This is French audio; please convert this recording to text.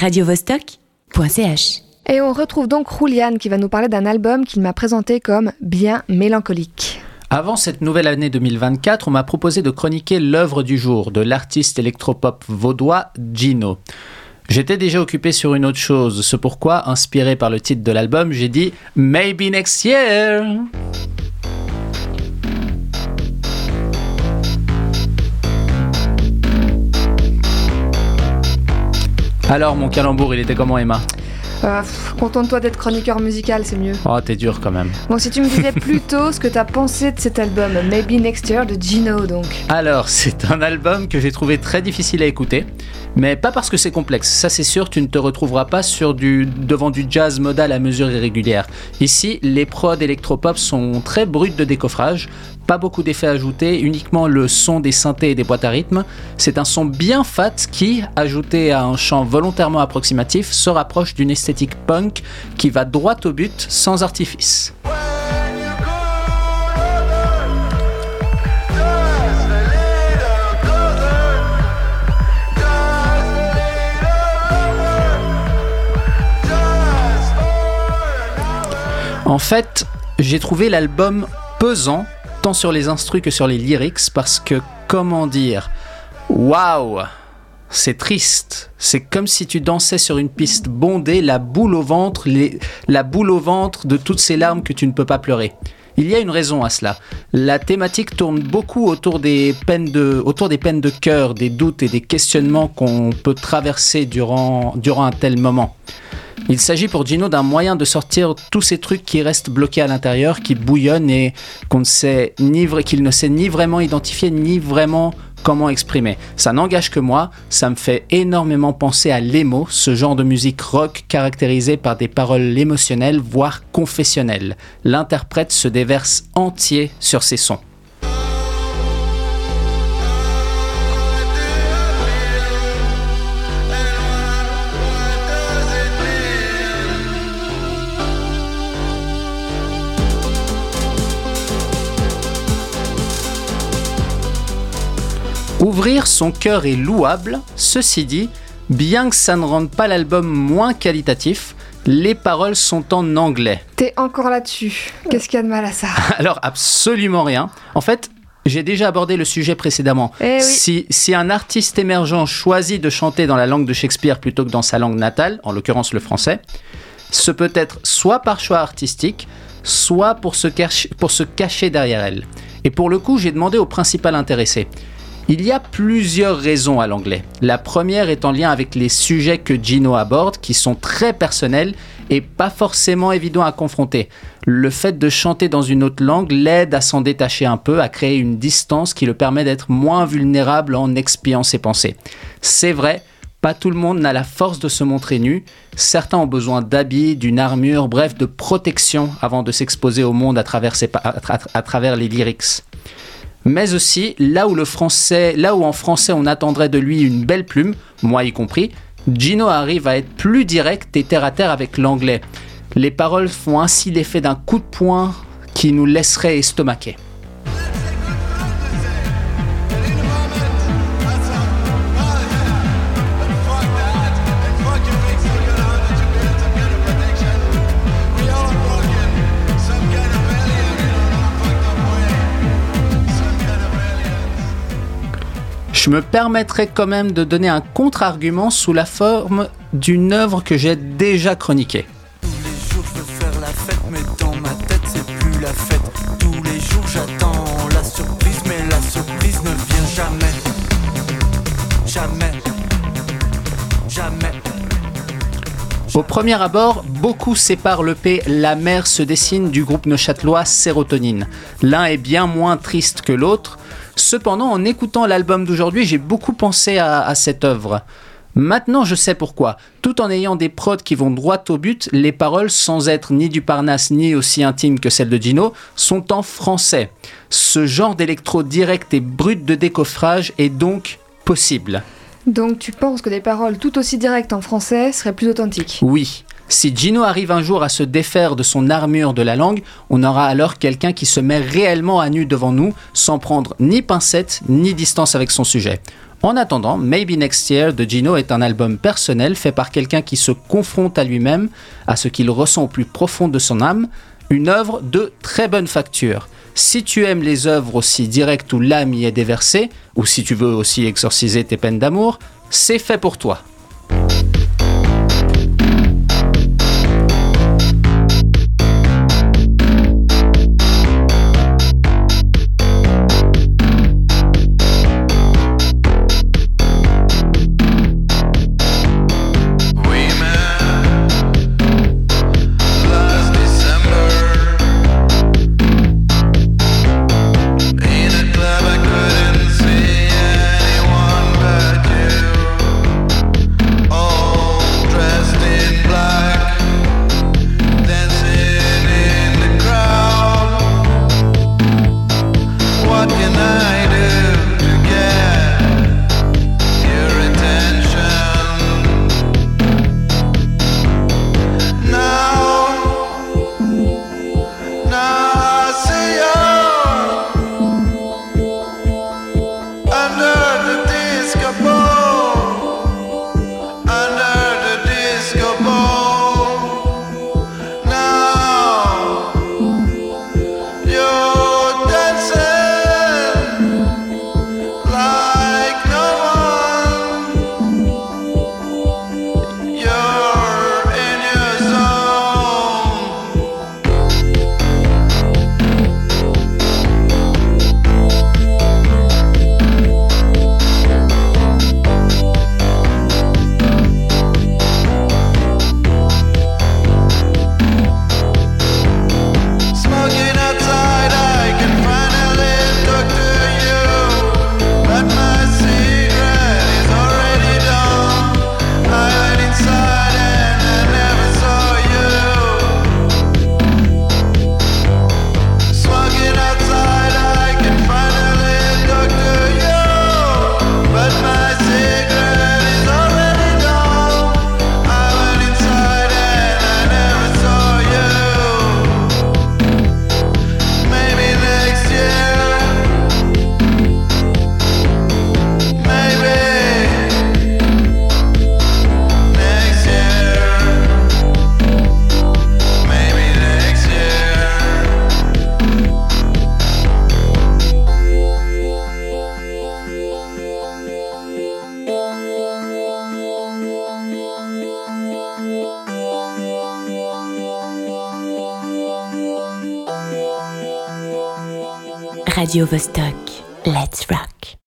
radiovostok.ch. Et on retrouve donc Julian qui va nous parler d'un album qu'il m'a présenté comme bien mélancolique. Avant cette nouvelle année 2024, on m'a proposé de chroniquer l'œuvre du jour de l'artiste électropop vaudois Gino. J'étais déjà occupé sur une autre chose, ce pourquoi, inspiré par le titre de l'album, j'ai dit Maybe next year. Alors mon calembour, il était comment Emma Euh, Contente-toi d'être chroniqueur musical, c'est mieux. Oh, t'es dur quand même. Bon, si tu me disais plutôt ce que t'as pensé de cet album, Maybe Next Year de Gino donc. Alors, c'est un album que j'ai trouvé très difficile à écouter, mais pas parce que c'est complexe. Ça, c'est sûr, tu ne te retrouveras pas sur du, devant du jazz modal à mesure irrégulière. Ici, les prods électropop sont très bruts de décoffrage, pas beaucoup d'effets ajoutés, uniquement le son des synthés et des boîtes à rythme. C'est un son bien fat qui, ajouté à un chant volontairement approximatif, se rapproche d'une esthétique punk qui va droit au but sans artifice. En fait, j'ai trouvé l'album pesant, sur les instrus que sur les lyrics, parce que, comment dire, waouh c'est triste. C'est comme si tu dansais sur une piste bondée, la boule au ventre, les- la boule au ventre de toutes ces larmes que tu ne peux pas pleurer. Il y a une raison à cela. La thématique tourne beaucoup autour des peines de, autour des cœur, des doutes et des questionnements qu'on peut traverser durant, durant un tel moment. Il s'agit pour Gino d'un moyen de sortir tous ces trucs qui restent bloqués à l'intérieur, qui bouillonnent et qu'on ne sait ni qu'il ne sait ni vraiment identifier ni vraiment comment exprimer. Ça n'engage que moi, ça me fait énormément penser à l'emo, ce genre de musique rock caractérisé par des paroles émotionnelles, voire confessionnelles. L'interprète se déverse entier sur ses sons. Ouvrir son cœur est louable, ceci dit, bien que ça ne rende pas l'album moins qualitatif, les paroles sont en anglais. T'es encore là-dessus. Qu'est-ce qu'il y a de mal à ça? Alors absolument rien. En fait, j'ai déjà abordé le sujet précédemment. Eh oui. si, si un artiste émergent choisit de chanter dans la langue de Shakespeare plutôt que dans sa langue natale, en l'occurrence le français, ce peut être soit par choix artistique, soit pour se, cacher, pour se cacher derrière elle. Et pour le coup, j'ai demandé au principal intéressé. Il y a plusieurs raisons à l'anglais. La première est en lien avec les sujets que Gino aborde, qui sont très personnels et pas forcément évidents à confronter. Le fait de chanter dans une autre langue l'aide à s'en détacher un peu, à créer une distance qui le permet d'être moins vulnérable en expiant ses pensées. C'est vrai, pas tout le monde n'a la force de se montrer nu. Certains ont besoin d'habits, d'une armure, bref, de protection avant de s'exposer au monde à à travers les lyrics mais aussi là où le français, là où en français on attendrait de lui une belle plume, moi y compris, Gino arrive à être plus direct et terre à terre avec l'anglais. Les paroles font ainsi l'effet d'un coup de poing qui nous laisserait estomaquer. Me permettrai quand même de donner un contre-argument sous la forme d'une œuvre que j'ai déjà chroniquée. Au premier abord, beaucoup séparent l'EP La mer se dessine du groupe neuchâtelois Sérotonine. L'un est bien moins triste que l'autre. Cependant, en écoutant l'album d'aujourd'hui, j'ai beaucoup pensé à, à cette œuvre. Maintenant, je sais pourquoi. Tout en ayant des prods qui vont droit au but, les paroles, sans être ni du Parnasse ni aussi intimes que celles de Gino, sont en français. Ce genre d'électro direct et brut de décoffrage est donc possible. Donc tu penses que des paroles tout aussi directes en français seraient plus authentiques Oui, Si Gino arrive un jour à se défaire de son armure de la langue, on aura alors quelqu'un qui se met réellement à nu devant nous, sans prendre ni pincette ni distance avec son sujet. En attendant, Maybe Next Year de Gino est un album personnel fait par quelqu'un qui se confronte à lui-même, à ce qu'il ressent au plus profond de son âme, une œuvre de très bonne facture. Si tu aimes les œuvres aussi directes où l'âme y est déversée, ou si tu veux aussi exorciser tes peines d'amour, c'est fait pour toi. Radio Vostok. Let's rock.